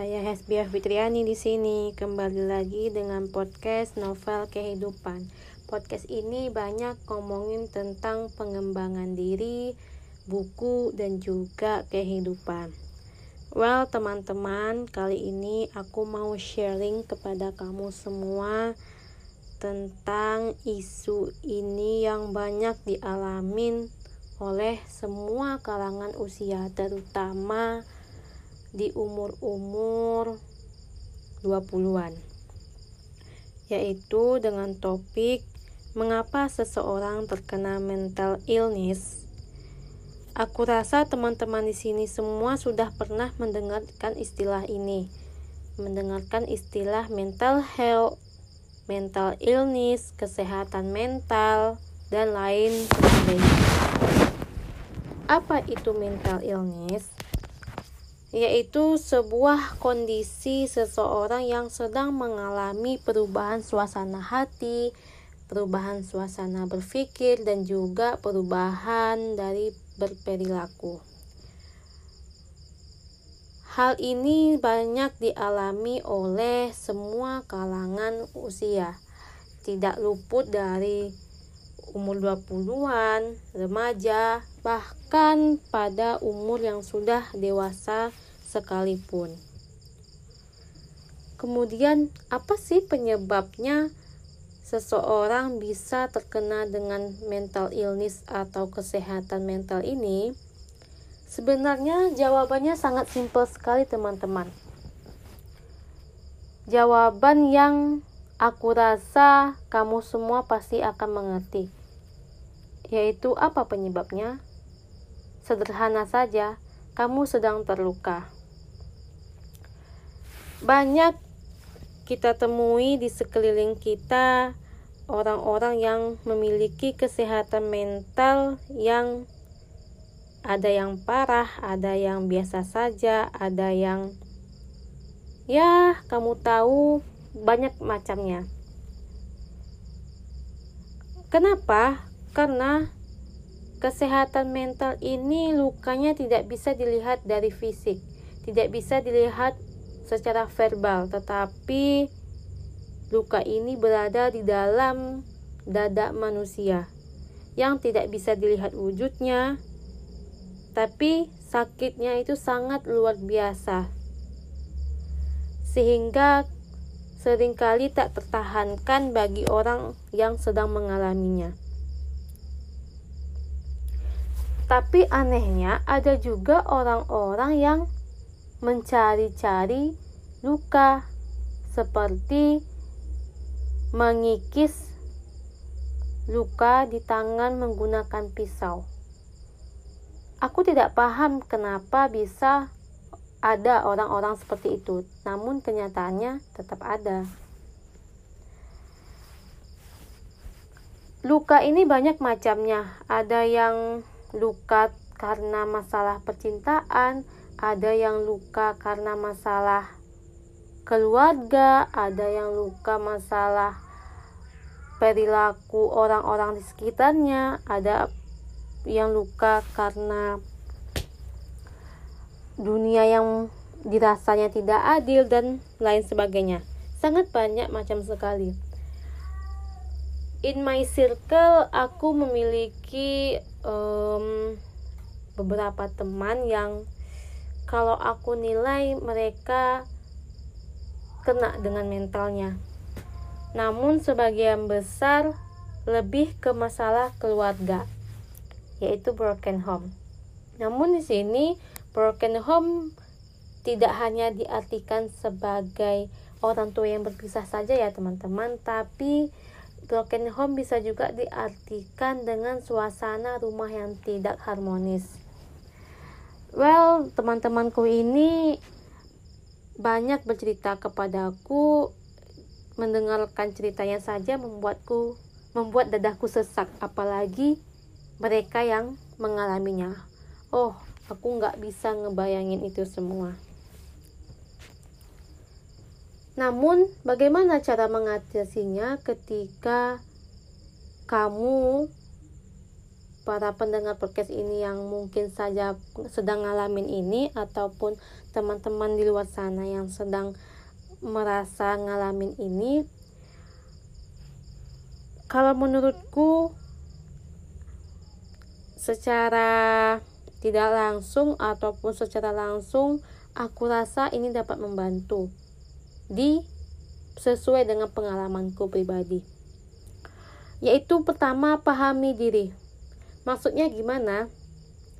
Saya Hesbiah Fitriani di sini kembali lagi dengan podcast novel kehidupan. Podcast ini banyak ngomongin tentang pengembangan diri, buku dan juga kehidupan. Well, teman-teman, kali ini aku mau sharing kepada kamu semua tentang isu ini yang banyak dialamin oleh semua kalangan usia, terutama di umur-umur 20-an yaitu dengan topik mengapa seseorang terkena mental illness. Aku rasa teman-teman di sini semua sudah pernah mendengarkan istilah ini. Mendengarkan istilah mental health, mental illness, kesehatan mental, dan lain sebagainya. Apa itu mental illness? Yaitu sebuah kondisi seseorang yang sedang mengalami perubahan suasana hati, perubahan suasana berpikir, dan juga perubahan dari berperilaku. Hal ini banyak dialami oleh semua kalangan usia, tidak luput dari umur 20-an, remaja, bahkan pada umur yang sudah dewasa sekalipun. Kemudian, apa sih penyebabnya seseorang bisa terkena dengan mental illness atau kesehatan mental ini? Sebenarnya jawabannya sangat simpel sekali, teman-teman. Jawaban yang aku rasa kamu semua pasti akan mengerti yaitu apa penyebabnya? Sederhana saja, kamu sedang terluka. Banyak kita temui di sekeliling kita orang-orang yang memiliki kesehatan mental yang ada yang parah, ada yang biasa saja, ada yang ya, kamu tahu banyak macamnya. Kenapa? Karena kesehatan mental ini lukanya tidak bisa dilihat dari fisik, tidak bisa dilihat secara verbal, tetapi luka ini berada di dalam dada manusia yang tidak bisa dilihat wujudnya, tapi sakitnya itu sangat luar biasa. Sehingga sering kali tak tertahankan bagi orang yang sedang mengalaminya. Tapi anehnya ada juga orang-orang yang mencari-cari luka seperti mengikis luka di tangan menggunakan pisau. Aku tidak paham kenapa bisa ada orang-orang seperti itu, namun kenyataannya tetap ada. Luka ini banyak macamnya, ada yang luka karena masalah percintaan, ada yang luka karena masalah keluarga, ada yang luka masalah perilaku orang-orang di sekitarnya, ada yang luka karena dunia yang dirasanya tidak adil dan lain sebagainya. Sangat banyak macam sekali. In my circle, aku memiliki um, beberapa teman yang kalau aku nilai mereka kena dengan mentalnya. Namun sebagian besar lebih ke masalah keluarga, yaitu broken home. Namun di sini broken home tidak hanya diartikan sebagai orang tua yang berpisah saja ya teman-teman, tapi Broken home bisa juga diartikan dengan suasana rumah yang tidak harmonis. Well, teman-temanku ini banyak bercerita kepadaku, mendengarkan ceritanya saja membuatku membuat dadaku sesak, apalagi mereka yang mengalaminya. Oh, aku nggak bisa ngebayangin itu semua. Namun, bagaimana cara mengatasinya ketika kamu para pendengar podcast ini yang mungkin saja sedang ngalamin ini ataupun teman-teman di luar sana yang sedang merasa ngalamin ini kalau menurutku secara tidak langsung ataupun secara langsung aku rasa ini dapat membantu di sesuai dengan pengalamanku pribadi. Yaitu pertama pahami diri. Maksudnya gimana?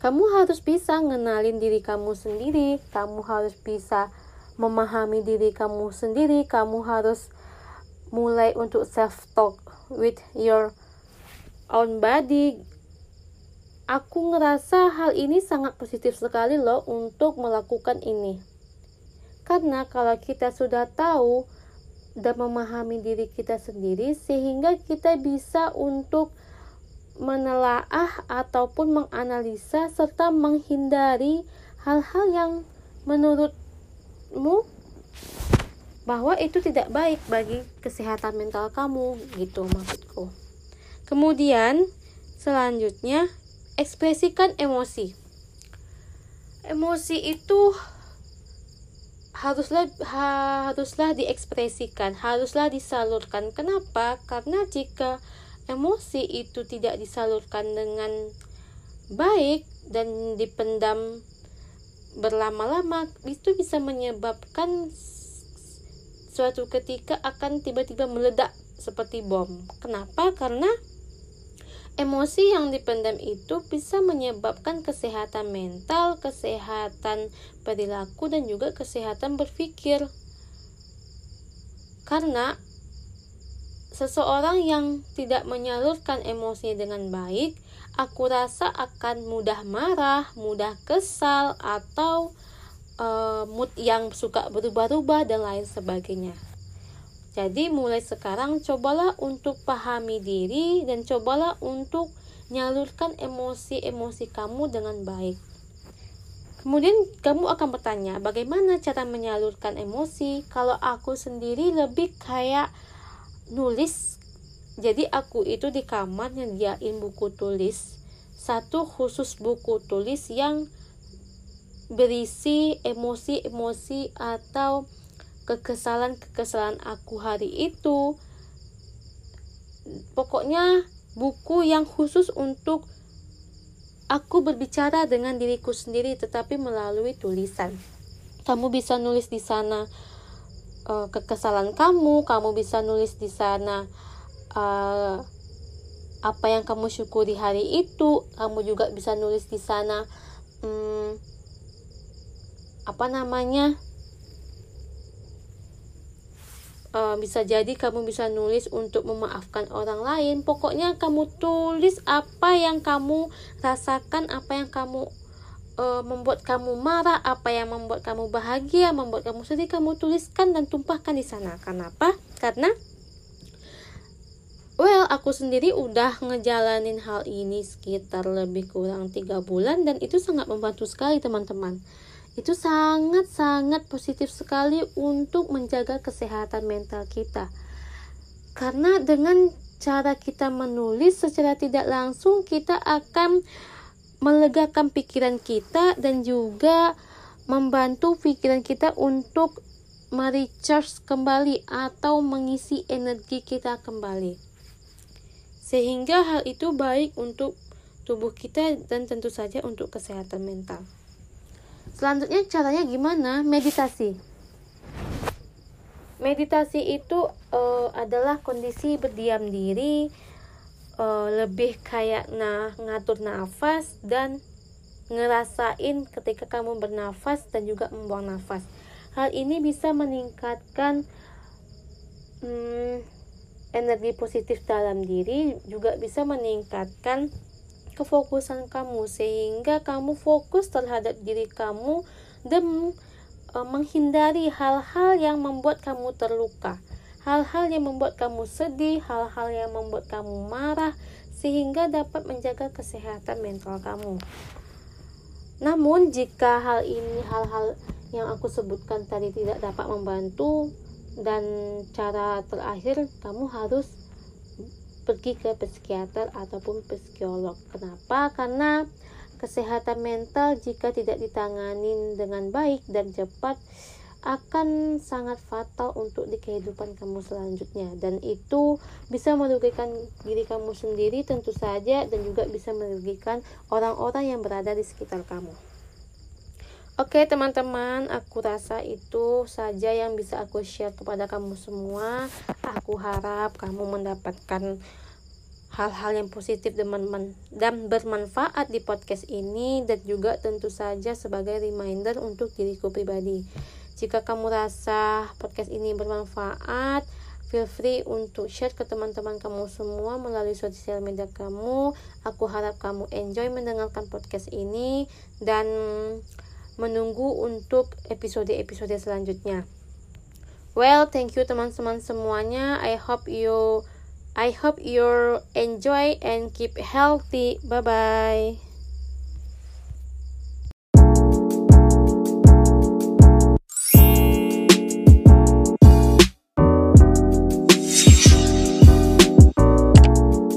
Kamu harus bisa ngenalin diri kamu sendiri. Kamu harus bisa memahami diri kamu sendiri. Kamu harus mulai untuk self talk with your own body. Aku ngerasa hal ini sangat positif sekali loh untuk melakukan ini karena kalau kita sudah tahu dan memahami diri kita sendiri sehingga kita bisa untuk menelaah ataupun menganalisa serta menghindari hal-hal yang menurutmu bahwa itu tidak baik bagi kesehatan mental kamu gitu maksudku. Kemudian selanjutnya ekspresikan emosi. Emosi itu haruslah haruslah diekspresikan, haruslah disalurkan. Kenapa? Karena jika emosi itu tidak disalurkan dengan baik dan dipendam berlama-lama itu bisa menyebabkan suatu ketika akan tiba-tiba meledak seperti bom. Kenapa? Karena emosi yang dipendam itu bisa menyebabkan kesehatan mental, kesehatan perilaku dan juga kesehatan berpikir. Karena seseorang yang tidak menyalurkan emosi dengan baik, aku rasa akan mudah marah, mudah kesal, atau uh, mood yang suka berubah-ubah dan lain sebagainya. Jadi mulai sekarang cobalah untuk pahami diri dan cobalah untuk nyalurkan emosi-emosi kamu dengan baik. Kemudian kamu akan bertanya, bagaimana cara menyalurkan emosi? Kalau aku sendiri lebih kayak nulis jadi aku itu di kamar nyediain buku tulis satu khusus buku tulis yang berisi emosi-emosi atau kekesalan-kekesalan aku hari itu. Pokoknya buku yang khusus untuk aku berbicara dengan diriku sendiri tetapi melalui tulisan. Kamu bisa nulis di sana uh, kekesalan kamu, kamu bisa nulis di sana uh, apa yang kamu syukuri hari itu, kamu juga bisa nulis di sana um, apa namanya uh, bisa jadi kamu bisa nulis untuk memaafkan orang lain. Pokoknya kamu tulis apa yang kamu rasakan, apa yang kamu uh, membuat kamu marah, apa yang membuat kamu bahagia, membuat kamu sedih, kamu tuliskan dan tumpahkan di sana. Kenapa? Karena Well, aku sendiri udah ngejalanin hal ini sekitar lebih kurang tiga bulan dan itu sangat membantu sekali teman-teman. Itu sangat-sangat positif sekali untuk menjaga kesehatan mental kita. Karena dengan cara kita menulis secara tidak langsung kita akan melegakan pikiran kita dan juga membantu pikiran kita untuk merecharge kembali atau mengisi energi kita kembali. Sehingga hal itu baik untuk tubuh kita dan tentu saja untuk kesehatan mental. Selanjutnya caranya gimana? Meditasi. Meditasi itu uh, adalah kondisi berdiam diri uh, lebih kayak nah ngatur nafas dan ngerasain ketika kamu bernafas dan juga membuang nafas. Hal ini bisa meningkatkan hmm, energi positif dalam diri, juga bisa meningkatkan kefokusan kamu sehingga kamu fokus terhadap diri kamu dan e, menghindari hal-hal yang membuat kamu terluka hal-hal yang membuat kamu sedih, hal-hal yang membuat kamu marah, sehingga dapat menjaga kesehatan mental kamu. Namun, jika hal ini, hal-hal yang aku sebutkan tadi tidak dapat membantu, dan cara terakhir, kamu harus pergi ke psikiater ataupun psikolog. Kenapa? Karena kesehatan mental jika tidak ditangani dengan baik dan cepat akan sangat fatal untuk di kehidupan kamu selanjutnya dan itu bisa merugikan diri kamu sendiri tentu saja dan juga bisa merugikan orang-orang yang berada di sekitar kamu. Oke teman-teman, aku rasa itu saja yang bisa aku share kepada kamu semua. Aku harap kamu mendapatkan hal-hal yang positif dan bermanfaat di podcast ini dan juga tentu saja sebagai reminder untuk diriku pribadi. Jika kamu rasa podcast ini bermanfaat, feel free untuk share ke teman-teman kamu semua melalui sosial media kamu. Aku harap kamu enjoy mendengarkan podcast ini dan menunggu untuk episode-episode selanjutnya. Well, thank you teman-teman semuanya. I hope you I hope you enjoy and keep healthy. Bye bye.